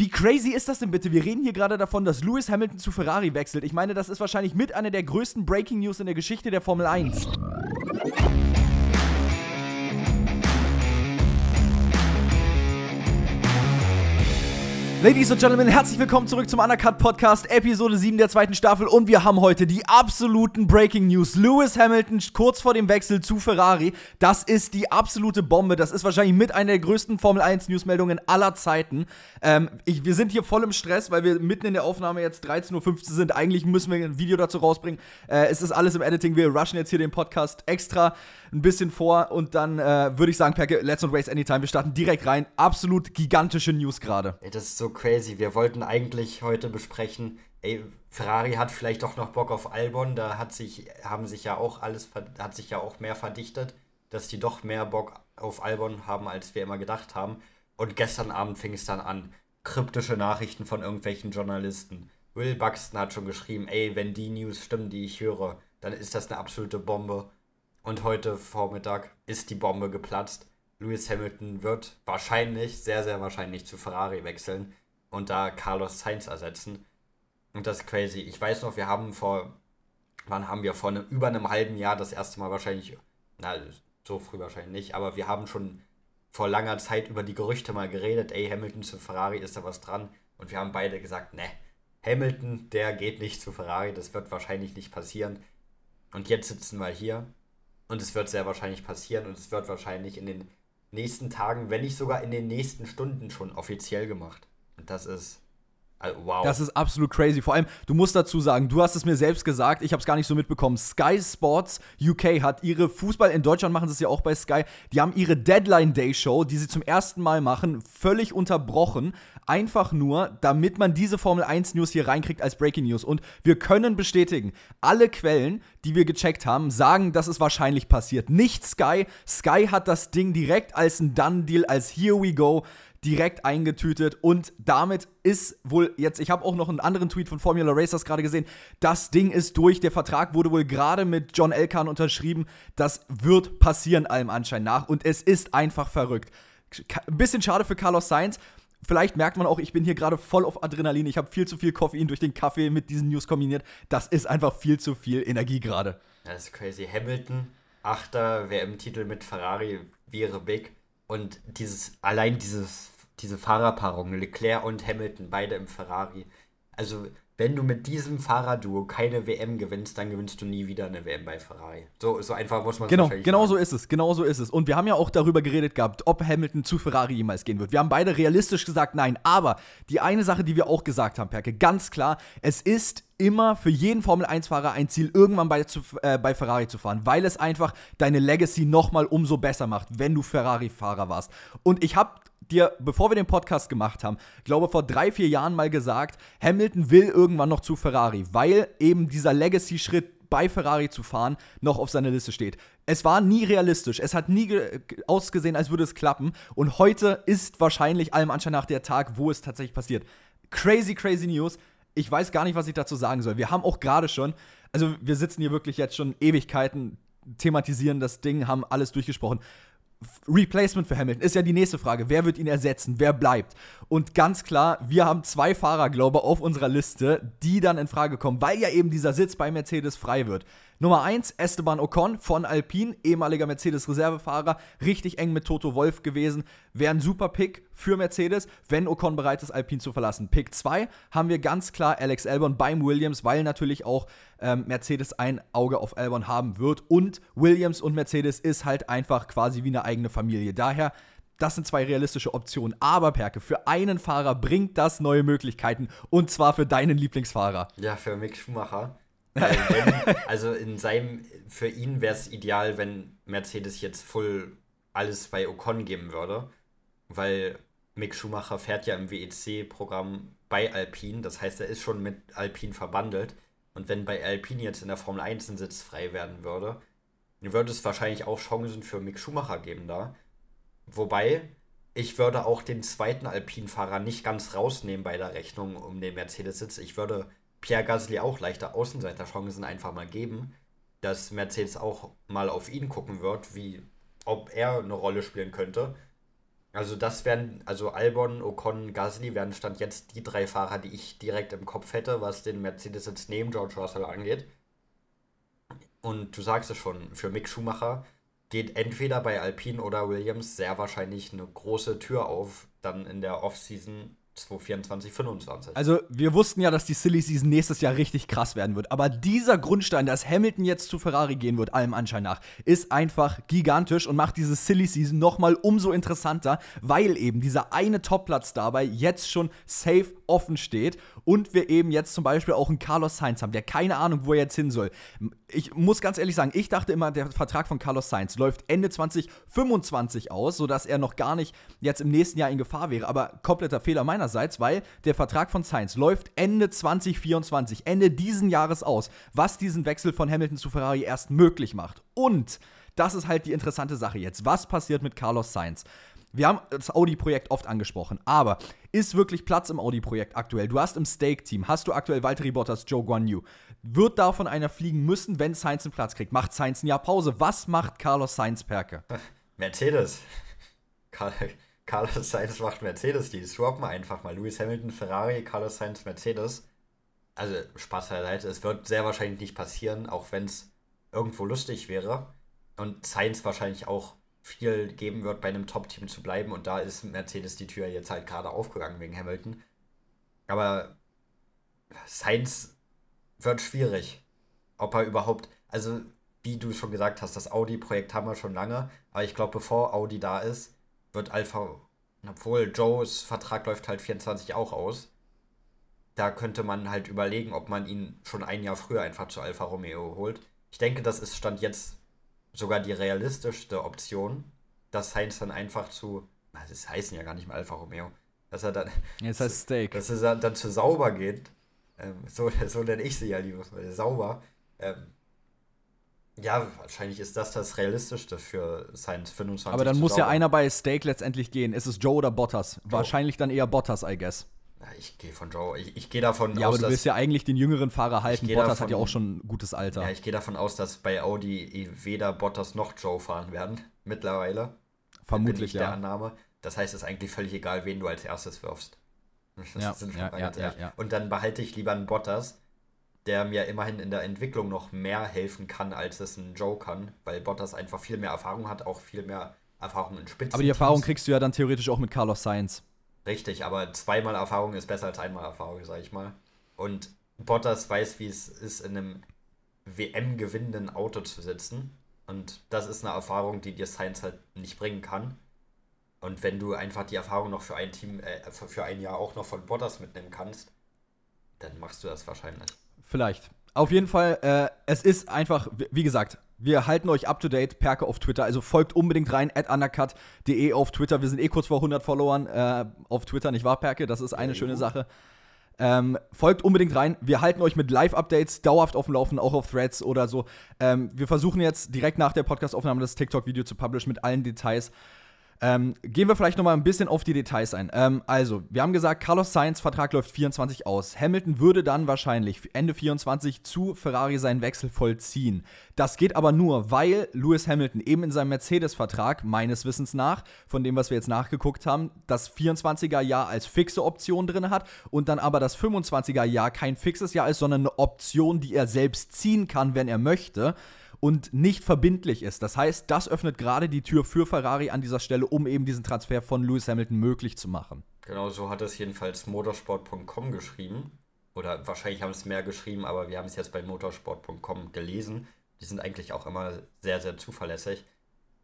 Wie crazy ist das denn bitte? Wir reden hier gerade davon, dass Lewis Hamilton zu Ferrari wechselt. Ich meine, das ist wahrscheinlich mit einer der größten Breaking News in der Geschichte der Formel 1. Ladies und Gentlemen, herzlich willkommen zurück zum Undercut Podcast, Episode 7 der zweiten Staffel. Und wir haben heute die absoluten Breaking News. Lewis Hamilton kurz vor dem Wechsel zu Ferrari. Das ist die absolute Bombe. Das ist wahrscheinlich mit einer der größten Formel 1 Newsmeldungen aller Zeiten. Ähm, ich, wir sind hier voll im Stress, weil wir mitten in der Aufnahme jetzt 13.15 Uhr sind. Eigentlich müssen wir ein Video dazu rausbringen. Äh, es ist alles im Editing. Wir rushen jetzt hier den Podcast extra ein bisschen vor. Und dann äh, würde ich sagen, Perke, let's not waste any time. Wir starten direkt rein. Absolut gigantische News gerade. Das ist so crazy. Wir wollten eigentlich heute besprechen, ey, Ferrari hat vielleicht doch noch Bock auf Albon. Da hat sich, haben sich ja auch alles, hat sich ja auch mehr verdichtet, dass die doch mehr Bock auf Albon haben, als wir immer gedacht haben. Und gestern Abend fing es dann an. Kryptische Nachrichten von irgendwelchen Journalisten. Will Buxton hat schon geschrieben, ey, wenn die News stimmen, die ich höre, dann ist das eine absolute Bombe. Und heute Vormittag ist die Bombe geplatzt. Lewis Hamilton wird wahrscheinlich, sehr, sehr wahrscheinlich zu Ferrari wechseln und da Carlos Sainz ersetzen. Und das ist crazy. Ich weiß noch, wir haben vor, wann haben wir vor einem, über einem halben Jahr das erste Mal wahrscheinlich, na, so früh wahrscheinlich nicht, aber wir haben schon vor langer Zeit über die Gerüchte mal geredet, ey, Hamilton zu Ferrari, ist da was dran? Und wir haben beide gesagt, ne, Hamilton, der geht nicht zu Ferrari, das wird wahrscheinlich nicht passieren. Und jetzt sitzen wir hier und es wird sehr wahrscheinlich passieren und es wird wahrscheinlich in den nächsten Tagen, wenn nicht sogar in den nächsten Stunden schon offiziell gemacht. Das ist. Also, wow. Das ist absolut crazy. Vor allem, du musst dazu sagen, du hast es mir selbst gesagt, ich habe es gar nicht so mitbekommen. Sky Sports UK hat ihre Fußball in Deutschland machen sie es ja auch bei Sky. Die haben ihre Deadline Day Show, die sie zum ersten Mal machen, völlig unterbrochen. Einfach nur, damit man diese Formel 1 News hier reinkriegt als Breaking News. Und wir können bestätigen, alle Quellen, die wir gecheckt haben, sagen, dass es wahrscheinlich passiert. Nicht Sky. Sky hat das Ding direkt als ein Done Deal, als Here we go direkt eingetütet und damit ist wohl jetzt, ich habe auch noch einen anderen Tweet von Formula Racers gerade gesehen, das Ding ist durch, der Vertrag wurde wohl gerade mit John Elkan unterschrieben, das wird passieren allem Anschein nach und es ist einfach verrückt. Ein bisschen schade für Carlos Sainz, Vielleicht merkt man auch, ich bin hier gerade voll auf Adrenalin. Ich habe viel zu viel Koffein durch den Kaffee mit diesen News kombiniert. Das ist einfach viel zu viel Energie gerade. Das ist crazy. Hamilton, Achter, WM-Titel mit Ferrari wäre big. Und dieses, allein dieses, diese Fahrerpaarung, Leclerc und Hamilton, beide im Ferrari. Also, wenn du mit diesem Fahrerduo keine WM gewinnst, dann gewinnst du nie wieder eine WM bei Ferrari. So, so einfach muss man es Genau, genau so ist es, genau so ist es. Und wir haben ja auch darüber geredet gehabt, ob Hamilton zu Ferrari jemals gehen wird. Wir haben beide realistisch gesagt, nein. Aber die eine Sache, die wir auch gesagt haben, Perke, ganz klar, es ist immer für jeden Formel-1-Fahrer ein Ziel, irgendwann bei, zu, äh, bei Ferrari zu fahren, weil es einfach deine Legacy nochmal umso besser macht, wenn du Ferrari-Fahrer warst. Und ich habe dir, bevor wir den Podcast gemacht haben, glaube vor drei, vier Jahren mal gesagt, Hamilton will irgendwann noch zu Ferrari, weil eben dieser Legacy-Schritt bei Ferrari zu fahren noch auf seiner Liste steht. Es war nie realistisch. Es hat nie ausgesehen, als würde es klappen. Und heute ist wahrscheinlich allem Anschein nach der Tag, wo es tatsächlich passiert. Crazy, crazy News ich weiß gar nicht, was ich dazu sagen soll. Wir haben auch gerade schon, also wir sitzen hier wirklich jetzt schon Ewigkeiten, thematisieren das Ding, haben alles durchgesprochen. Replacement für Hamilton ist ja die nächste Frage. Wer wird ihn ersetzen? Wer bleibt? Und ganz klar, wir haben zwei Fahrer, glaube ich, auf unserer Liste, die dann in Frage kommen, weil ja eben dieser Sitz bei Mercedes frei wird. Nummer 1, Esteban Ocon von Alpine, ehemaliger Mercedes-Reservefahrer, richtig eng mit Toto Wolf gewesen. Wäre ein super Pick für Mercedes, wenn Ocon bereit ist, Alpine zu verlassen. Pick 2 haben wir ganz klar Alex Albon beim Williams, weil natürlich auch ähm, Mercedes ein Auge auf Albon haben wird. Und Williams und Mercedes ist halt einfach quasi wie eine eigene Familie. Daher das sind zwei realistische Optionen. Aber, Perke, für einen Fahrer bringt das neue Möglichkeiten. Und zwar für deinen Lieblingsfahrer. Ja, für Mick Schumacher. wenn, also in seinem, für ihn wäre es ideal, wenn Mercedes jetzt voll alles bei Ocon geben würde, weil Mick Schumacher fährt ja im WEC-Programm bei Alpine, das heißt, er ist schon mit Alpine verbandelt. Und wenn bei Alpine jetzt in der Formel 1 ein Sitz frei werden würde, würde es wahrscheinlich auch Chancen für Mick Schumacher geben da. Wobei, ich würde auch den zweiten Alpine-Fahrer nicht ganz rausnehmen bei der Rechnung um den Mercedes-Sitz. Ich würde Pierre Gasly auch leichte Außenseiterchancen einfach mal geben, dass Mercedes auch mal auf ihn gucken wird, wie ob er eine Rolle spielen könnte. Also das wären, also Albon, Ocon, Gasly wären Stand jetzt die drei Fahrer, die ich direkt im Kopf hätte, was den Mercedes jetzt neben George Russell angeht. Und du sagst es schon, für Mick Schumacher geht entweder bei Alpine oder Williams sehr wahrscheinlich eine große Tür auf, dann in der Offseason 2024, 2025. Also, wir wussten ja, dass die Silly Season nächstes Jahr richtig krass werden wird. Aber dieser Grundstein, dass Hamilton jetzt zu Ferrari gehen wird, allem Anschein nach, ist einfach gigantisch und macht diese Silly Season nochmal umso interessanter, weil eben dieser eine Topplatz dabei jetzt schon safe offen steht und wir eben jetzt zum Beispiel auch einen Carlos Sainz haben, der keine Ahnung, wo er jetzt hin soll. Ich muss ganz ehrlich sagen, ich dachte immer, der Vertrag von Carlos Sainz läuft Ende 2025 aus, sodass er noch gar nicht jetzt im nächsten Jahr in Gefahr wäre. Aber kompletter Fehler meinerseits, weil der Vertrag von Sainz läuft Ende 2024, Ende diesen Jahres aus, was diesen Wechsel von Hamilton zu Ferrari erst möglich macht. Und das ist halt die interessante Sache jetzt. Was passiert mit Carlos Sainz? Wir haben das Audi-Projekt oft angesprochen, aber ist wirklich Platz im Audi-Projekt aktuell? Du hast im Stake-Team, hast du aktuell Valtteri Bottas, Joe Guan Yu. Wird davon einer fliegen müssen, wenn Sainz einen Platz kriegt? Macht Sainz ein Jahr Pause? Was macht Carlos Sainz, Perke? Mercedes. Carlos Sainz macht Mercedes. Die swappen einfach mal. Lewis Hamilton, Ferrari, Carlos Sainz, Mercedes. Also Spaß beiseite. Es wird sehr wahrscheinlich nicht passieren, auch wenn es irgendwo lustig wäre. Und Sainz wahrscheinlich auch viel geben wird, bei einem Top-Team zu bleiben. Und da ist Mercedes die Tür jetzt halt gerade aufgegangen wegen Hamilton. Aber Sainz wird schwierig. Ob er überhaupt, also wie du schon gesagt hast, das Audi-Projekt haben wir schon lange. Aber ich glaube, bevor Audi da ist, wird Alpha, obwohl Joes Vertrag läuft halt 24 auch aus. Da könnte man halt überlegen, ob man ihn schon ein Jahr früher einfach zu Alfa Romeo holt. Ich denke, das ist Stand jetzt sogar die realistischste Option, dass Heinz dann einfach zu, das heißen ja gar nicht mehr Alfa Romeo, dass er dann, Jetzt heißt Steak. dass er dann zu sauber geht. Ähm, so, so nenne ich sie ja lieber, sauber. Ähm, ja, wahrscheinlich ist das das Realistischste für Science 25. Aber dann muss ja einer bei Steak letztendlich gehen. Ist es Joe oder Bottas? Joe. Wahrscheinlich dann eher Bottas, I guess. Ich gehe von Joe. Ich, ich gehe davon ja, aus. Ja, aber du willst ja eigentlich den jüngeren Fahrer halten. Bottas davon, hat ja auch schon ein gutes Alter. Ja, ich gehe davon aus, dass bei Audi weder Bottas noch Joe fahren werden. Mittlerweile. Vermutlich, ja. der Annahme. Das heißt, es ist eigentlich völlig egal, wen du als erstes wirfst. Ja, ja, ja, ja, ja, Und dann behalte ich lieber einen Bottas, der mir immerhin in der Entwicklung noch mehr helfen kann, als es ein Joe kann, weil Bottas einfach viel mehr Erfahrung hat, auch viel mehr Erfahrung in Spitzen. Aber die Erfahrung kriegst du ja dann theoretisch auch mit Carlos Sainz. Richtig, aber zweimal Erfahrung ist besser als einmal Erfahrung, sag ich mal. Und Bottas weiß, wie es ist, in einem WM-gewinnenden Auto zu sitzen. Und das ist eine Erfahrung, die dir Science halt nicht bringen kann. Und wenn du einfach die Erfahrung noch für ein Team, äh, für ein Jahr auch noch von Bottas mitnehmen kannst, dann machst du das wahrscheinlich. Vielleicht. Auf jeden Fall, äh, es ist einfach, wie gesagt, wir halten euch up to date, Perke auf Twitter. Also folgt unbedingt rein, at undercut.de auf Twitter. Wir sind eh kurz vor 100 Followern äh, auf Twitter, nicht wahr, Perke? Das ist eine ja, schöne Sache. Ähm, folgt unbedingt rein. Wir halten euch mit Live-Updates dauerhaft auf dem Laufen, auch auf Threads oder so. Ähm, wir versuchen jetzt direkt nach der Podcast-Aufnahme das TikTok-Video zu publishen mit allen Details. Ähm, gehen wir vielleicht noch mal ein bisschen auf die Details ein. Ähm, also, wir haben gesagt, Carlos Sainz Vertrag läuft 24 aus. Hamilton würde dann wahrscheinlich Ende 24 zu Ferrari seinen Wechsel vollziehen. Das geht aber nur, weil Lewis Hamilton eben in seinem Mercedes-Vertrag, meines Wissens nach, von dem, was wir jetzt nachgeguckt haben, das 24er Jahr als fixe Option drin hat und dann aber das 25er Jahr kein fixes Jahr ist, sondern eine Option, die er selbst ziehen kann, wenn er möchte und nicht verbindlich ist. Das heißt, das öffnet gerade die Tür für Ferrari an dieser Stelle, um eben diesen Transfer von Lewis Hamilton möglich zu machen. Genau, so hat es jedenfalls motorsport.com geschrieben. Oder wahrscheinlich haben es mehr geschrieben, aber wir haben es jetzt bei motorsport.com gelesen. Die sind eigentlich auch immer sehr, sehr zuverlässig.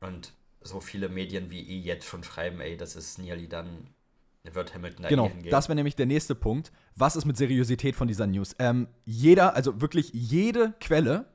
Und so viele Medien wie ihr jetzt schon schreiben, ey, das ist nearly dann wird Hamilton da Genau, das wäre nämlich der nächste Punkt. Was ist mit Seriosität von dieser News? Ähm, jeder, also wirklich jede Quelle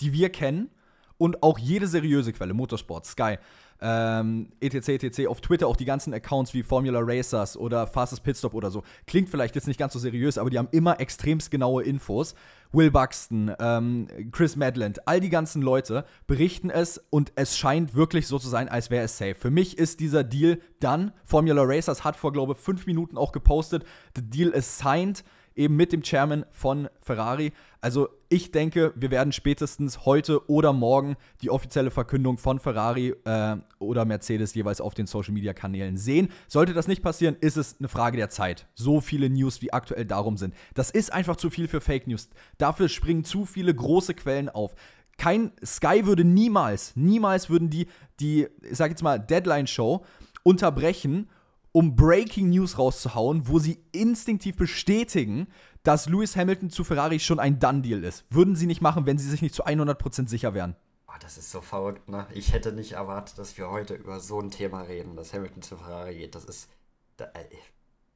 die wir kennen und auch jede seriöse Quelle, Motorsport, Sky, ähm, etc, etc, auf Twitter auch die ganzen Accounts wie Formula Racers oder Fastest Pitstop oder so. Klingt vielleicht jetzt nicht ganz so seriös, aber die haben immer extremst genaue Infos. Will Buxton, ähm, Chris Madland, all die ganzen Leute berichten es und es scheint wirklich so zu sein, als wäre es safe. Für mich ist dieser Deal dann, Formula Racers hat vor, glaube ich, fünf Minuten auch gepostet, the deal is signed eben mit dem Chairman von Ferrari. Also ich denke, wir werden spätestens heute oder morgen die offizielle Verkündung von Ferrari äh, oder Mercedes jeweils auf den Social-Media-Kanälen sehen. Sollte das nicht passieren, ist es eine Frage der Zeit. So viele News, wie aktuell darum sind. Das ist einfach zu viel für Fake News. Dafür springen zu viele große Quellen auf kein Sky würde niemals, niemals würden die die, ich sag jetzt mal, Deadline-Show unterbrechen, um Breaking News rauszuhauen, wo sie instinktiv bestätigen, dass Lewis Hamilton zu Ferrari schon ein Done-Deal ist. Würden sie nicht machen, wenn sie sich nicht zu 100% sicher wären. Oh, das ist so verrückt, ne? Ich hätte nicht erwartet, dass wir heute über so ein Thema reden, dass Hamilton zu Ferrari geht. Das ist. Da,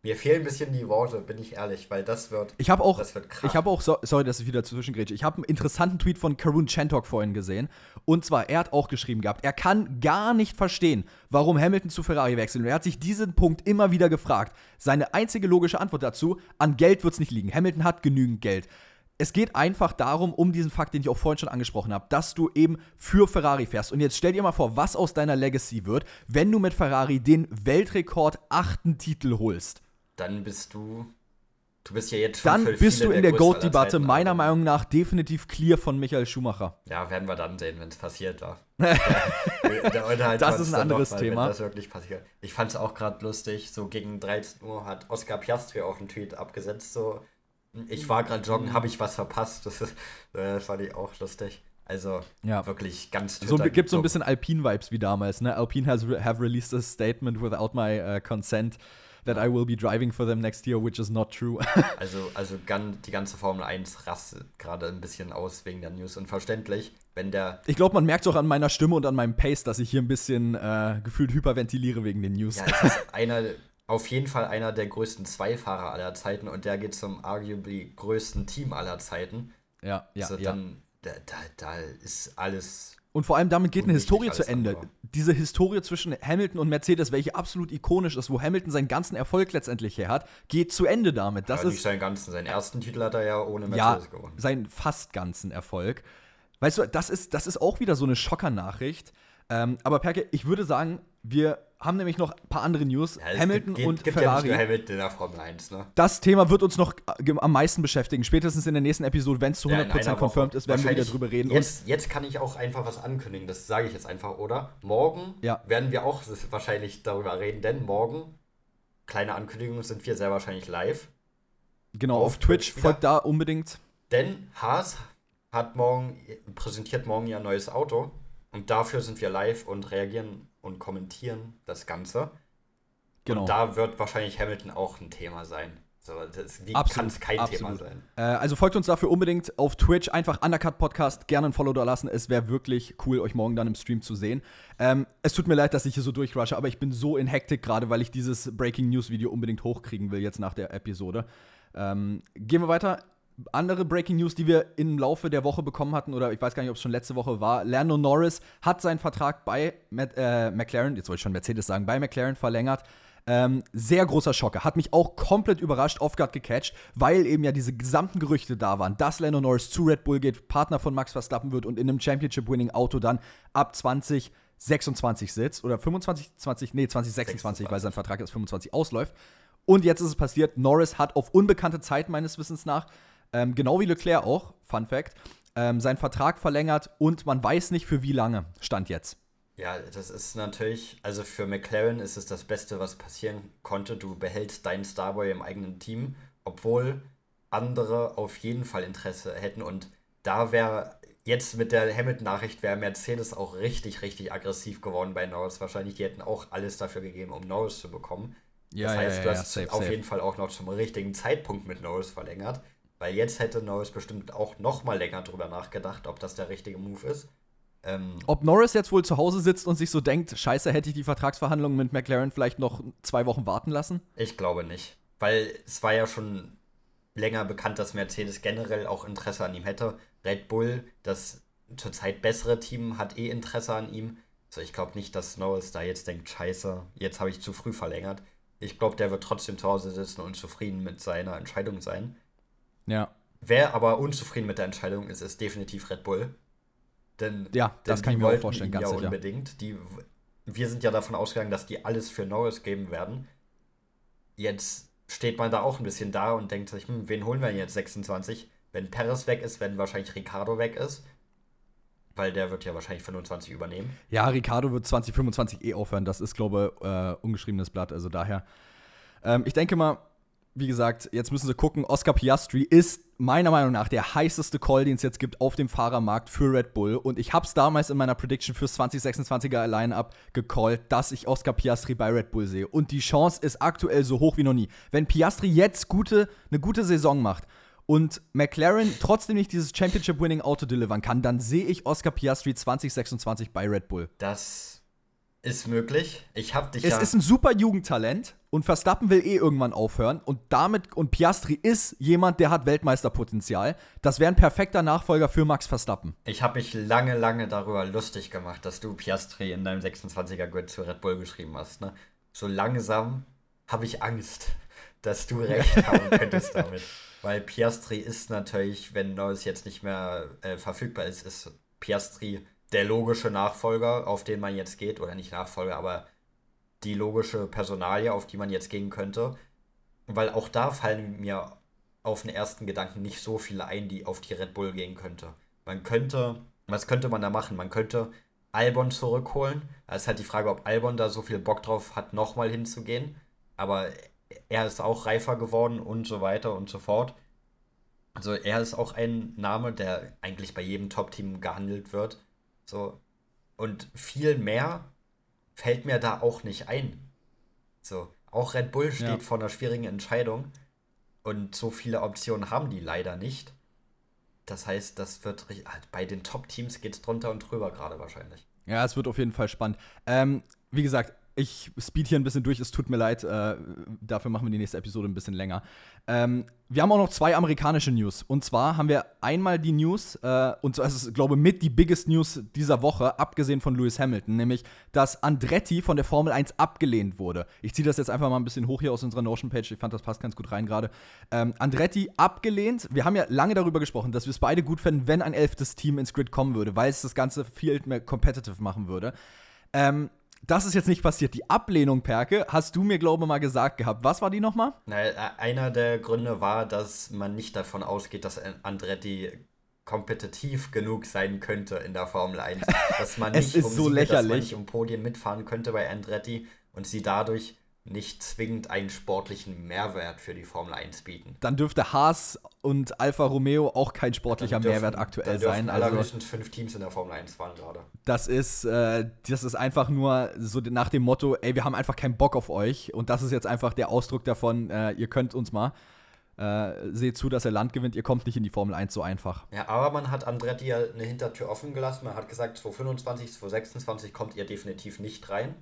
mir fehlen ein bisschen die Worte, bin ich ehrlich, weil das wird. Ich habe auch, ich habe auch, so, sorry, dass ich wieder zwischengrätsche. Ich habe einen interessanten Tweet von Karun Chantok vorhin gesehen. Und zwar, er hat auch geschrieben gehabt, er kann gar nicht verstehen, warum Hamilton zu Ferrari wechselt. Und er hat sich diesen Punkt immer wieder gefragt. Seine einzige logische Antwort dazu: An Geld wird es nicht liegen. Hamilton hat genügend Geld. Es geht einfach darum, um diesen Fakt, den ich auch vorhin schon angesprochen habe, dass du eben für Ferrari fährst. Und jetzt stell dir mal vor, was aus deiner Legacy wird, wenn du mit Ferrari den Weltrekord achten Titel holst dann bist du. Du bist ja jetzt schon Dann bist du in der, der GOAT-Debatte meiner Meinung nach definitiv clear von Michael Schumacher. Ja, werden wir dann sehen, wenn es passiert war. das ist ein anderes mal, Thema. das wirklich passiert. Ich fand es auch gerade lustig. So gegen 13 Uhr hat Oscar Piastri auch einen Tweet abgesetzt. So, ich war gerade joggen, habe ich was verpasst. Das, ist, das fand ich auch lustig. Also ja. wirklich ganz So gibt so ein bisschen Alpine-Vibes wie damals. Ne? Alpine has re have released a statement without my uh, consent that I will be driving for them next year, which is not true. also, also die ganze Formel 1 rastet gerade ein bisschen aus wegen der News. Und verständlich, wenn der. Ich glaube, man merkt es auch an meiner Stimme und an meinem Pace, dass ich hier ein bisschen äh, gefühlt hyperventiliere wegen den News. Ja, es ist einer, auf jeden Fall einer der größten Zweifahrer aller Zeiten und der geht zum arguably größten Team aller Zeiten. Ja, ja. Also ja. dann, da, da, da ist alles und vor allem damit geht eine Historie zu Ende. Andere. Diese Historie zwischen Hamilton und Mercedes, welche absolut ikonisch ist, wo Hamilton seinen ganzen Erfolg letztendlich her hat, geht zu Ende damit. Das ja, nicht seinen ganzen, seinen ersten Titel hat er ja ohne Mercedes ja, gewonnen. Seinen fast ganzen Erfolg. Weißt du, das ist, das ist auch wieder so eine Schockernachricht. Ähm, aber Perke, ich würde sagen, wir haben nämlich noch ein paar andere News. Ja, Hamilton gibt, und gibt Ferrari. Ja Hamilton in der Formel 1, ne? Das Thema wird uns noch äh, am meisten beschäftigen. Spätestens in der nächsten Episode, wenn es zu 100% ja, confirmed ist, werden wir wieder drüber reden. Jetzt, jetzt kann ich auch einfach was ankündigen. Das sage ich jetzt einfach, oder? Morgen ja. werden wir auch wahrscheinlich darüber reden, denn morgen, kleine Ankündigung, sind wir sehr wahrscheinlich live. Genau, auf, auf Twitch. Twitch folgt da unbedingt. Denn Haas hat morgen, präsentiert morgen ihr neues Auto. Und dafür sind wir live und reagieren und kommentieren das Ganze. Genau. Und da wird wahrscheinlich Hamilton auch ein Thema sein. So, das, wie kann es kein absolut. Thema sein? Äh, also folgt uns dafür unbedingt auf Twitch, einfach Undercut Podcast, gerne ein Follow da lassen. Es wäre wirklich cool, euch morgen dann im Stream zu sehen. Ähm, es tut mir leid, dass ich hier so durchrushe, aber ich bin so in Hektik gerade, weil ich dieses Breaking News Video unbedingt hochkriegen will, jetzt nach der Episode. Ähm, gehen wir weiter andere Breaking News, die wir im Laufe der Woche bekommen hatten, oder ich weiß gar nicht, ob es schon letzte Woche war. Lando Norris hat seinen Vertrag bei Matt, äh, McLaren, jetzt wollte ich schon Mercedes sagen, bei McLaren verlängert. Ähm, sehr großer Schocker. Hat mich auch komplett überrascht, off-guard gecatcht, weil eben ja diese gesamten Gerüchte da waren, dass Lando Norris zu Red Bull geht, Partner von Max Verstappen wird und in einem Championship-Winning-Auto dann ab 2026 sitzt. Oder 25, 20, nee, 2026, 26. weil sein Vertrag erst 25 ausläuft. Und jetzt ist es passiert, Norris hat auf unbekannte Zeit meines Wissens nach ähm, genau wie Leclerc auch, Fun Fact, ähm, seinen Vertrag verlängert und man weiß nicht für wie lange, stand jetzt. Ja, das ist natürlich, also für McLaren ist es das Beste, was passieren konnte. Du behältst deinen Starboy im eigenen Team, obwohl andere auf jeden Fall Interesse hätten. Und da wäre jetzt mit der Hamilton-Nachricht wäre Mercedes auch richtig, richtig aggressiv geworden bei Norris. Wahrscheinlich, die hätten auch alles dafür gegeben, um Norris zu bekommen. Ja, das heißt, ja, ja, du hast safe, auf safe. jeden Fall auch noch zum richtigen Zeitpunkt mit Norris verlängert. Weil jetzt hätte Norris bestimmt auch noch mal länger drüber nachgedacht, ob das der richtige Move ist. Ähm, ob Norris jetzt wohl zu Hause sitzt und sich so denkt, scheiße, hätte ich die Vertragsverhandlungen mit McLaren vielleicht noch zwei Wochen warten lassen? Ich glaube nicht. Weil es war ja schon länger bekannt, dass Mercedes generell auch Interesse an ihm hätte. Red Bull, das zurzeit bessere Team, hat eh Interesse an ihm. Also ich glaube nicht, dass Norris da jetzt denkt, scheiße, jetzt habe ich zu früh verlängert. Ich glaube, der wird trotzdem zu Hause sitzen und zufrieden mit seiner Entscheidung sein. Ja. Wer aber unzufrieden mit der Entscheidung ist, ist definitiv Red Bull. Denn, ja, das kann ich mir auch vorstellen, ganz ja sicher. unbedingt. Die, wir sind ja davon ausgegangen, dass die alles für Norris geben werden. Jetzt steht man da auch ein bisschen da und denkt sich, hm, wen holen wir jetzt 26? Wenn Perez weg ist, wenn wahrscheinlich Ricardo weg ist. Weil der wird ja wahrscheinlich 25 übernehmen. Ja, Ricardo wird 2025 eh aufhören. Das ist, glaube ich, äh, ungeschriebenes Blatt. Also daher. Ähm, ich denke mal, wie gesagt, jetzt müssen sie gucken. Oscar Piastri ist meiner Meinung nach der heißeste Call, den es jetzt gibt auf dem Fahrermarkt für Red Bull. Und ich habe es damals in meiner Prediction fürs 2026er Line-Up gecallt, dass ich Oscar Piastri bei Red Bull sehe. Und die Chance ist aktuell so hoch wie noch nie. Wenn Piastri jetzt gute, eine gute Saison macht und McLaren trotzdem nicht dieses Championship-Winning-Auto delivern kann, dann sehe ich Oscar Piastri 2026 bei Red Bull. Das ist möglich. Ich habe dich Es ja. ist ein super Jugendtalent und Verstappen will eh irgendwann aufhören und damit und Piastri ist jemand, der hat Weltmeisterpotenzial. Das wäre ein perfekter Nachfolger für Max Verstappen. Ich habe mich lange, lange darüber lustig gemacht, dass du Piastri in deinem 26er Grid zu Red Bull geschrieben hast. Ne? So langsam habe ich Angst, dass du recht haben könntest damit. Weil Piastri ist natürlich, wenn Norris jetzt nicht mehr äh, verfügbar ist, ist Piastri der logische Nachfolger, auf den man jetzt geht. Oder nicht Nachfolger, aber die logische Personalie, auf die man jetzt gehen könnte. Weil auch da fallen mir auf den ersten Gedanken nicht so viele ein, die auf die Red Bull gehen könnte. Man könnte, was könnte man da machen? Man könnte Albon zurückholen. Da ist halt die Frage, ob Albon da so viel Bock drauf hat, nochmal hinzugehen. Aber er ist auch reifer geworden und so weiter und so fort. Also er ist auch ein Name, der eigentlich bei jedem Top-Team gehandelt wird. So. Und viel mehr fällt mir da auch nicht ein. So. Auch Red Bull steht Ja. vor einer schwierigen Entscheidung. Und so viele Optionen haben die leider nicht. Das heißt, das wird halt bei den Top-Teams geht es drunter und drüber gerade wahrscheinlich. Ja, es wird auf jeden Fall spannend. Ähm, wie gesagt, ich speed hier ein bisschen durch, es tut mir leid. Äh, dafür machen wir die nächste Episode ein bisschen länger. Ähm, wir haben auch noch zwei amerikanische News. Und zwar haben wir einmal die News, äh, und zwar ist es, glaube ich, mit die biggest News dieser Woche, abgesehen von Lewis Hamilton, nämlich, dass Andretti von der Formel 1 abgelehnt wurde. Ich ziehe das jetzt einfach mal ein bisschen hoch hier aus unserer Notion-Page. Ich fand, das passt ganz gut rein gerade. Ähm, Andretti abgelehnt. Wir haben ja lange darüber gesprochen, dass wir es beide gut fänden, wenn ein elftes Team ins Grid kommen würde, weil es das Ganze viel mehr competitive machen würde. Ähm, das ist jetzt nicht passiert. Die Ablehnung, Perke, hast du mir, glaube ich, mal gesagt gehabt. Was war die nochmal? Na, äh, einer der Gründe war, dass man nicht davon ausgeht, dass Andretti kompetitiv genug sein könnte in der Formel 1. Dass man Es nicht ist um so Siege, dass man lächerlich. nicht um Podien mitfahren könnte bei Andretti und sie dadurch nicht zwingend einen sportlichen Mehrwert für die Formel 1 bieten. Dann dürfte Haas und Alfa Romeo auch kein sportlicher dürfen- Mehrwert aktuell sein. Also, allerhöchstens fünf Teams in der Formel 1 fahren gerade. das ist, äh, das ist einfach nur so nach dem Motto, ey, wir haben einfach keinen Bock auf euch. Und das ist jetzt einfach der Ausdruck davon, äh, ihr könnt uns mal. Äh, seht zu, dass er Land gewinnt, ihr kommt nicht in die Formel 1 so einfach. Ja, aber man hat Andretti ja eine Hintertür offen gelassen. Man hat gesagt, 2025, 2026 kommt ihr definitiv nicht rein.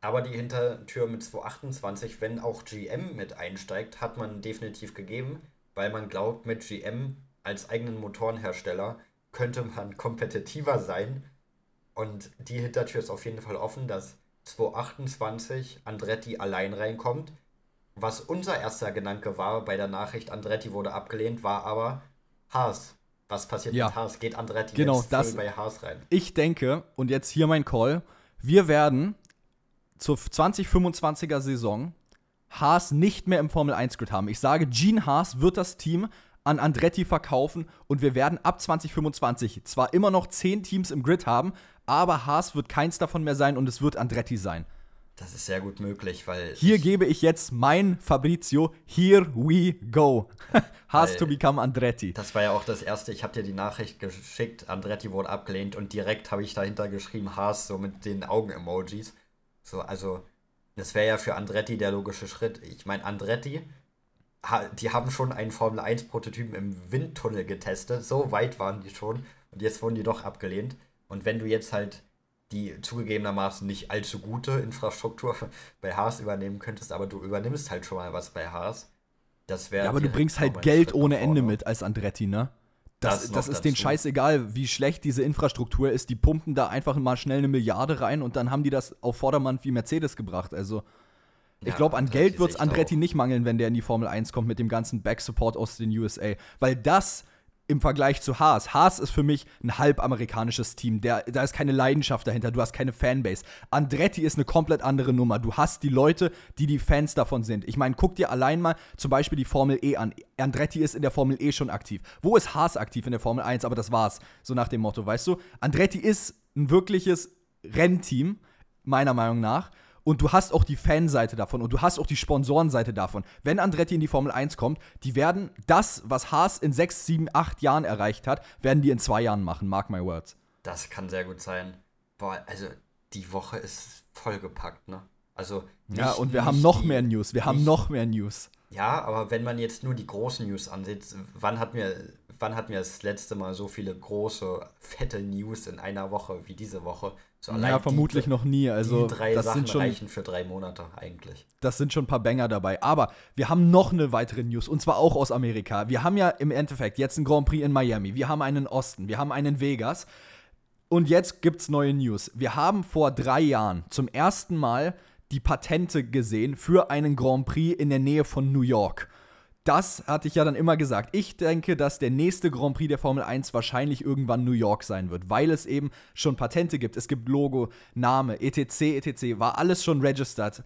Aber die Hintertür mit 2028, wenn auch GM mit einsteigt, hat man definitiv gegeben, weil man glaubt, mit GM als eigenen Motorenhersteller könnte man kompetitiver sein. Und die Hintertür ist auf jeden Fall offen, dass 2028 Andretti allein reinkommt. Was unser erster Gedanke war bei der Nachricht, Andretti wurde abgelehnt, war aber Haas. Was passiert Ja. mit Haas? Geht Andretti Genau, jetzt das- bei Haas rein? Ich denke, und jetzt hier mein Call, wir werden zur 2025er Saison Haas nicht mehr im Formel 1 Grid haben. Ich sage, Gene Haas wird das Team an Andretti verkaufen und wir werden ab 2025 zwar immer noch 10 Teams im Grid haben, aber Haas wird keins davon mehr sein und es wird Andretti sein. Das ist sehr gut möglich, weil Hier gebe ich jetzt mein Fabrizio, here we go. Haas Weil- to become Andretti. das war ja auch das erste, ich habe dir die Nachricht geschickt, Andretti wurde abgelehnt und direkt habe ich dahinter geschrieben Haas, so mit den Augen-Emojis. So, also, das wäre ja für Andretti der logische Schritt. Ich meine, Andretti, die haben schon einen Formel 1-Prototypen im Windtunnel getestet, so weit waren die schon und jetzt wurden die doch abgelehnt. Und wenn du jetzt halt die zugegebenermaßen nicht allzu gute Infrastruktur bei Haas übernehmen könntest, aber du übernimmst halt schon mal was bei Haas. Das wäre Ja, aber du bringst halt Geld ohne Ende mit als Andretti, ne? Das, Das das, ist denen dazu. scheißegal, wie schlecht diese Infrastruktur ist. Die pumpen da einfach mal schnell eine Milliarde rein und dann haben die das auf Vordermann wie Mercedes gebracht. Also, ich Ja, glaube, an Geld wird es Andretti auch. nicht mangeln, wenn der in die Formel 1 kommt mit dem ganzen Backsupport aus den USA. Weil das im Vergleich zu Haas. Haas ist für mich ein halb amerikanisches Team. Der, da ist keine Leidenschaft dahinter, du hast keine Fanbase. Andretti ist eine komplett andere Nummer. Du hast die Leute, die die Fans davon sind. Ich meine, guck dir allein mal zum Beispiel die Formel E an. Andretti ist in der Formel E schon aktiv. Wo ist Haas aktiv in der Formel 1? Aber das war's. So nach dem Motto, weißt du? Andretti ist ein wirkliches Rennteam, meiner Meinung nach. Und du hast auch die Fanseite davon und du hast auch die Sponsorenseite davon. Wenn Andretti in die Formel 1 kommt, die werden das, was Haas in 6, 7, 8 Jahren erreicht hat, werden die in zwei Jahren machen. Mark my words. Das kann sehr gut sein. Boah, also die Woche ist vollgepackt, ne? Also. Nicht, ja, und wir haben noch mehr News. Wir nicht, haben noch mehr News. Ja, aber wenn man jetzt nur die großen News ansieht, wann hat mir wann hatten wir das letzte Mal so viele große, fette News in einer Woche wie diese Woche? So ja, vermutlich die, noch nie. Also, die drei das Sachen sind schon, reichen für drei Monate eigentlich. Das sind schon ein paar Banger dabei. Aber wir haben noch eine weitere News und zwar auch aus Amerika. Wir haben ja im Endeffekt jetzt einen Grand Prix in Miami. Wir haben einen Osten. Wir haben einen Vegas. Und jetzt gibt's neue News. Wir haben vor drei Jahren zum ersten Mal die Patente gesehen für einen Grand Prix in der Nähe von New York das hatte ich ja dann immer gesagt. Ich denke, dass der nächste Grand Prix der Formel 1 wahrscheinlich irgendwann New York sein wird, weil es eben schon Patente gibt. Es gibt Logo, Name, etc., etc., war alles schon registered.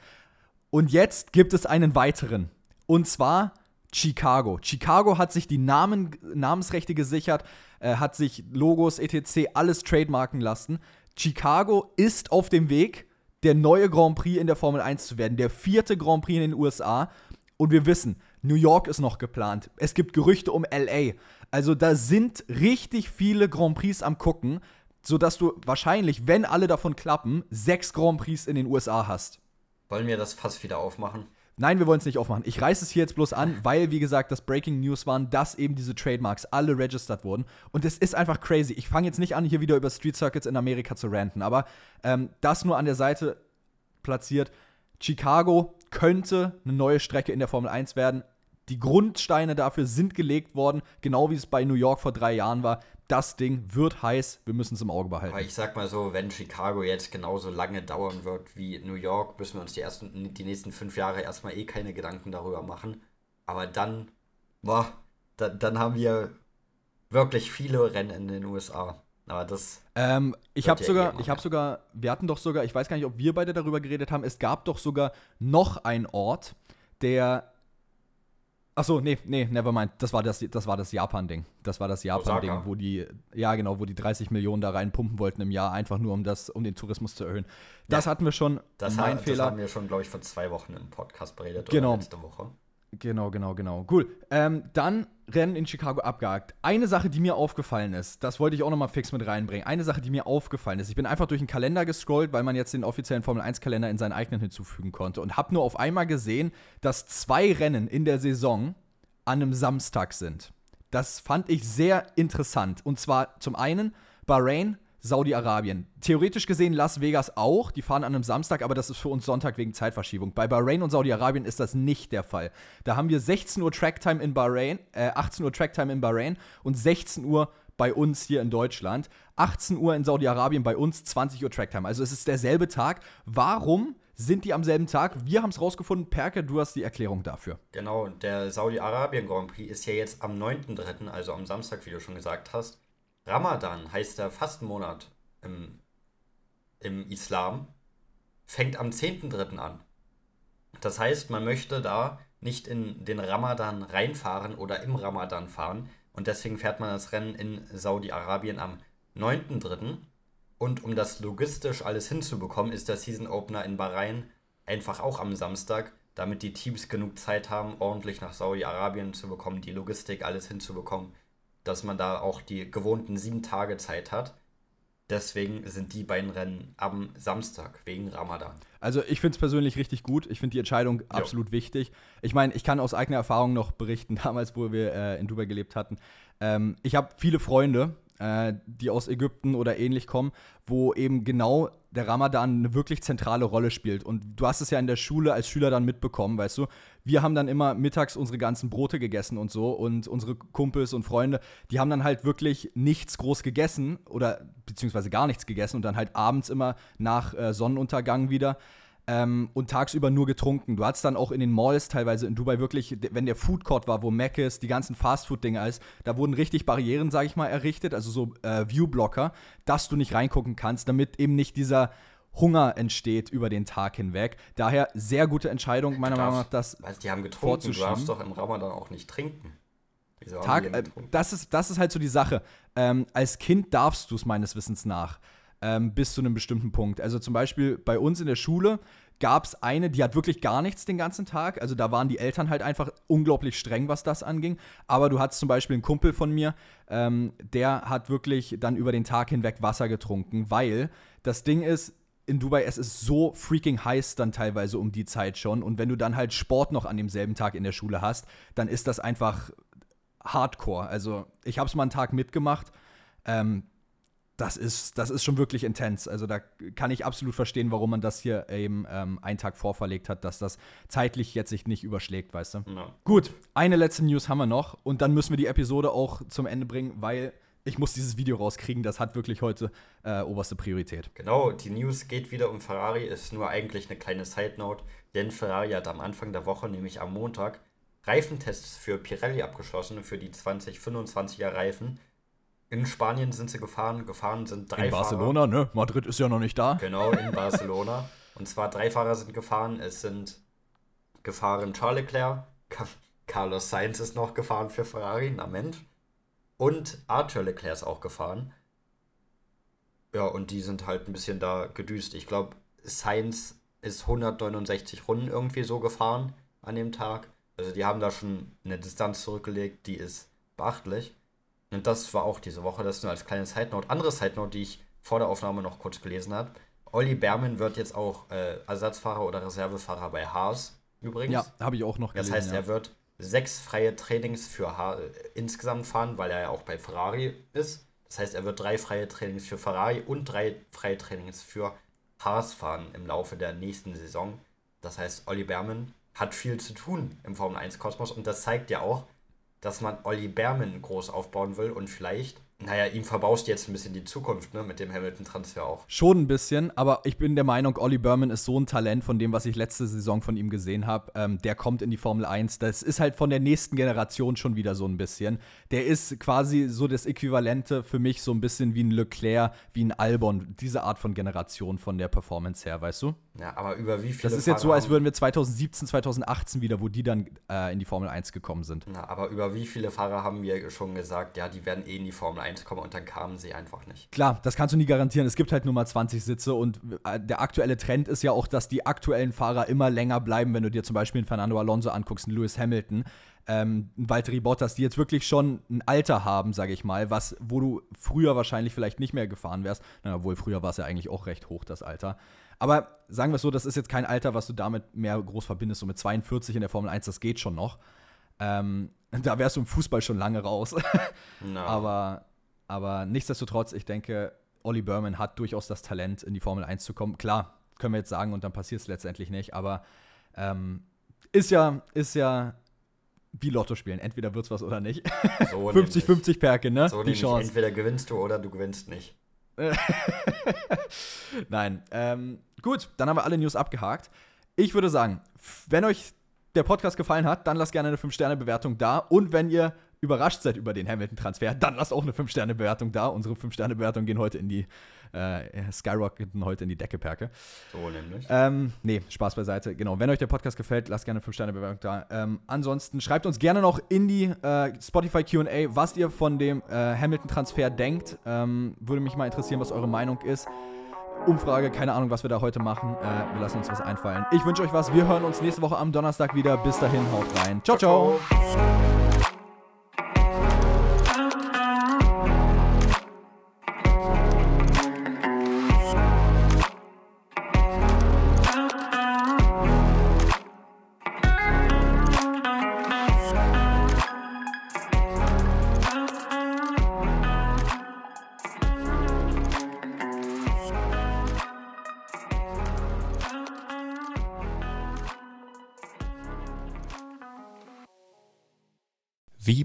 Und jetzt gibt es einen weiteren. Und zwar Chicago. Chicago hat sich die Namen, Namensrechte gesichert, äh, hat sich Logos, etc., alles trademarken lassen. Chicago ist auf dem Weg, der neue Grand Prix in der Formel 1 zu werden, der vierte Grand Prix in den USA. Und wir wissen, New York ist noch geplant. Es gibt Gerüchte um LA. Also da sind richtig viele Grand Prix am gucken, sodass du wahrscheinlich, wenn alle davon klappen, sechs Grand Prix in den USA hast. Wollen wir das fast wieder aufmachen? Nein, wir wollen es nicht aufmachen. Ich reiße es hier jetzt bloß an, weil, wie gesagt, das Breaking News waren, dass eben diese Trademarks alle registered wurden. Und es ist einfach crazy. Ich fange jetzt nicht an, hier wieder über Street Circuits in Amerika zu ranten, aber ähm, das nur an der Seite platziert. Chicago könnte eine neue Strecke in der Formel 1 werden. Die Grundsteine dafür sind gelegt worden, genau wie es bei New York vor drei Jahren war. Das Ding wird heiß, wir müssen es im Auge behalten. Aber ich sag mal so, wenn Chicago jetzt genauso lange dauern wird wie New York, müssen wir uns die, ersten, die nächsten fünf Jahre erstmal eh keine Gedanken darüber machen. Aber dann, boah, da, dann haben wir wirklich viele Rennen in den USA. Aber das. Ähm, ich habe sogar, ich habe sogar, wir hatten doch sogar, ich weiß gar nicht, ob wir beide darüber geredet haben, es gab doch sogar noch einen Ort, der Achso, nee, nee, never mind. Das war das, das, war das Japan-Ding. Das war das Japan-Ding, wo die, ja genau, wo die 30 Millionen da reinpumpen wollten im Jahr, einfach nur um das, um den Tourismus zu erhöhen. Das ja, hatten wir schon. Das, mein hat, Fehler. das haben wir schon, glaube ich, vor zwei Wochen im Podcast beredet genau. oder letzte Woche. Genau, genau, genau. Cool. Ähm, dann Rennen in Chicago abgehakt. Eine Sache, die mir aufgefallen ist, das wollte ich auch noch mal fix mit reinbringen. Eine Sache, die mir aufgefallen ist, ich bin einfach durch den Kalender gescrollt, weil man jetzt den offiziellen Formel 1 Kalender in seinen eigenen hinzufügen konnte und habe nur auf einmal gesehen, dass zwei Rennen in der Saison an einem Samstag sind. Das fand ich sehr interessant. Und zwar zum einen Bahrain Saudi-Arabien. Theoretisch gesehen Las Vegas auch, die fahren an einem Samstag, aber das ist für uns Sonntag wegen Zeitverschiebung. Bei Bahrain und Saudi-Arabien ist das nicht der Fall. Da haben wir 16 Uhr Tracktime in Bahrain, äh, 18 Uhr Tracktime in Bahrain und 16 Uhr bei uns hier in Deutschland. 18 Uhr in Saudi-Arabien bei uns, 20 Uhr Tracktime. Also es ist derselbe Tag. Warum sind die am selben Tag? Wir haben es rausgefunden. Perke, du hast die Erklärung dafür. Genau, der Saudi-Arabien Grand Prix ist ja jetzt am 9.3., also am Samstag, wie du schon gesagt hast. Ramadan heißt der Fastenmonat im, im Islam, fängt am 10.3. an. Das heißt, man möchte da nicht in den Ramadan reinfahren oder im Ramadan fahren. Und deswegen fährt man das Rennen in Saudi-Arabien am 9.3. Und um das logistisch alles hinzubekommen, ist der Season Opener in Bahrain einfach auch am Samstag, damit die Teams genug Zeit haben, ordentlich nach Saudi-Arabien zu bekommen, die Logistik alles hinzubekommen dass man da auch die gewohnten sieben Tage Zeit hat. Deswegen sind die beiden Rennen am Samstag wegen Ramadan. Also ich finde es persönlich richtig gut. Ich finde die Entscheidung jo. absolut wichtig. Ich meine, ich kann aus eigener Erfahrung noch berichten, damals, wo wir äh, in Dubai gelebt hatten. Ähm, ich habe viele Freunde, äh, die aus Ägypten oder ähnlich kommen, wo eben genau der Ramadan eine wirklich zentrale Rolle spielt. Und du hast es ja in der Schule als Schüler dann mitbekommen, weißt du. Wir haben dann immer mittags unsere ganzen Brote gegessen und so. Und unsere Kumpels und Freunde, die haben dann halt wirklich nichts groß gegessen oder beziehungsweise gar nichts gegessen und dann halt abends immer nach äh, Sonnenuntergang wieder ähm, und tagsüber nur getrunken. Du hattest dann auch in den Malls teilweise in Dubai wirklich, wenn der Food Court war, wo Mac ist, die ganzen Fastfood-Dinger ist, da wurden richtig Barrieren, sag ich mal, errichtet, also so äh, Viewblocker, dass du nicht reingucken kannst, damit eben nicht dieser Hunger entsteht über den Tag hinweg. Daher sehr gute Entscheidung, meiner Meinung nach, das Weil die haben getrunken, du darfst doch im Ramadan auch nicht trinken. Tag, äh, das, ist, das ist halt so die Sache. Ähm, als Kind darfst du es meines Wissens nach ähm, bis zu einem bestimmten Punkt. Also zum Beispiel bei uns in der Schule gab es eine, die hat wirklich gar nichts den ganzen Tag. Also da waren die Eltern halt einfach unglaublich streng, was das anging. Aber du hattest zum Beispiel einen Kumpel von mir, ähm, der hat wirklich dann über den Tag hinweg Wasser getrunken, weil das Ding ist, in Dubai, es ist so freaking heiß dann teilweise um die Zeit schon. Und wenn du dann halt Sport noch an demselben Tag in der Schule hast, dann ist das einfach Hardcore. Also ich habe es mal einen Tag mitgemacht. Ähm, das ist, das ist schon wirklich intens. Also da kann ich absolut verstehen, warum man das hier eben ähm, einen Tag vorverlegt hat, dass das zeitlich jetzt sich nicht überschlägt, weißt du? No. Gut, eine letzte News haben wir noch und dann müssen wir die Episode auch zum Ende bringen, weil ich muss dieses Video rauskriegen. Das hat wirklich heute äh, oberste Priorität. Genau, die News geht wieder um Ferrari, ist nur eigentlich eine kleine Side Note, denn Ferrari hat am Anfang der Woche, nämlich am Montag, Reifentests für Pirelli abgeschlossen, für die 2025er Reifen. In Spanien sind sie gefahren. Gefahren sind drei In Barcelona, Fahrer. ne? Madrid ist ja noch nicht da. Genau, in Barcelona. Und zwar drei Fahrer sind gefahren. Es sind gefahren Charles Leclerc, Carlos Sainz ist noch gefahren für Ferrari, na Mensch. Und Arthur Leclerc ist auch gefahren. Ja, und die sind halt ein bisschen da gedüst. Ich glaube, Sainz ist 169 Runden irgendwie so gefahren an dem Tag. Also die haben da schon eine Distanz zurückgelegt, die ist beachtlich. Und das war auch diese Woche, das nur als kleine Side Note. Andere Side Note, die ich vor der Aufnahme noch kurz gelesen habe. Olli Berman wird jetzt auch äh, Ersatzfahrer oder Reservefahrer bei Haas übrigens. Ja, habe ich auch noch gelesen. Das heißt, ja. er wird sechs freie Trainings für Haas äh, insgesamt fahren, weil er ja auch bei Ferrari ist. Das heißt, er wird drei freie Trainings für Ferrari und drei freie Trainings für Haas fahren im Laufe der nächsten Saison. Das heißt, Olli Berman hat viel zu tun im Formel 1 Kosmos und das zeigt ja auch, dass man Olli Berman groß aufbauen will und vielleicht naja, ihm verbaust jetzt ein bisschen die Zukunft, ne, mit dem Hamilton-Transfer auch. Schon ein bisschen, aber ich bin der Meinung, Olli Berman ist so ein Talent von dem, was ich letzte Saison von ihm gesehen habe. Ähm, der kommt in die Formel 1. Das ist halt von der nächsten Generation schon wieder so ein bisschen. Der ist quasi so das Äquivalente für mich so ein bisschen wie ein Leclerc, wie ein Albon. Diese Art von Generation von der Performance her, weißt du? Ja, aber über wie viele Das ist jetzt so, als würden wir 2017, 2018 wieder, wo die dann äh, in die Formel 1 gekommen sind. Ja, aber über wie viele Fahrer haben wir schon gesagt, ja, die werden eh in die Formel 1 kommen und dann kamen sie einfach nicht. Klar, das kannst du nie garantieren. Es gibt halt nur mal 20 Sitze und äh, der aktuelle Trend ist ja auch, dass die aktuellen Fahrer immer länger bleiben, wenn du dir zum Beispiel einen Fernando Alonso anguckst, einen Lewis Hamilton. Ähm, Valtteri Bottas, die jetzt wirklich schon ein Alter haben, sage ich mal, was, wo du früher wahrscheinlich vielleicht nicht mehr gefahren wärst. Na, obwohl früher war es ja eigentlich auch recht hoch, das Alter. Aber sagen wir es so, das ist jetzt kein Alter, was du damit mehr groß verbindest. So mit 42 in der Formel 1, das geht schon noch. Ähm, da wärst du im Fußball schon lange raus. no. Aber aber nichtsdestotrotz, ich denke, Olli Berman hat durchaus das Talent, in die Formel 1 zu kommen. Klar, können wir jetzt sagen, und dann passiert es letztendlich nicht, aber ähm, ist ja, ist ja wie Lotto spielen. Entweder wird es was oder nicht. 50-50 so Perke, ne? So die Chance. Entweder gewinnst du oder du gewinnst nicht. Nein. Ähm, gut, dann haben wir alle News abgehakt. Ich würde sagen, wenn euch der Podcast gefallen hat, dann lasst gerne eine 5-Sterne-Bewertung da. Und wenn ihr überrascht seid über den Hamilton-Transfer, dann lasst auch eine 5-Sterne-Bewertung da. Unsere 5-Sterne-Bewertungen gehen heute in die, äh, skyrocketen heute in die Decke, Perke. So nämlich. Ähm, nee, Spaß beiseite. Genau, wenn euch der Podcast gefällt, lasst gerne eine 5-Sterne-Bewertung da. Ähm, ansonsten schreibt uns gerne noch in die äh, Spotify Q&A, was ihr von dem äh, Hamilton-Transfer denkt. Ähm, würde mich mal interessieren, was eure Meinung ist. Umfrage, keine Ahnung, was wir da heute machen. Äh, wir lassen uns was einfallen. Ich wünsche euch was. Wir hören uns nächste Woche am Donnerstag wieder. Bis dahin, haut rein. ciao. ciao.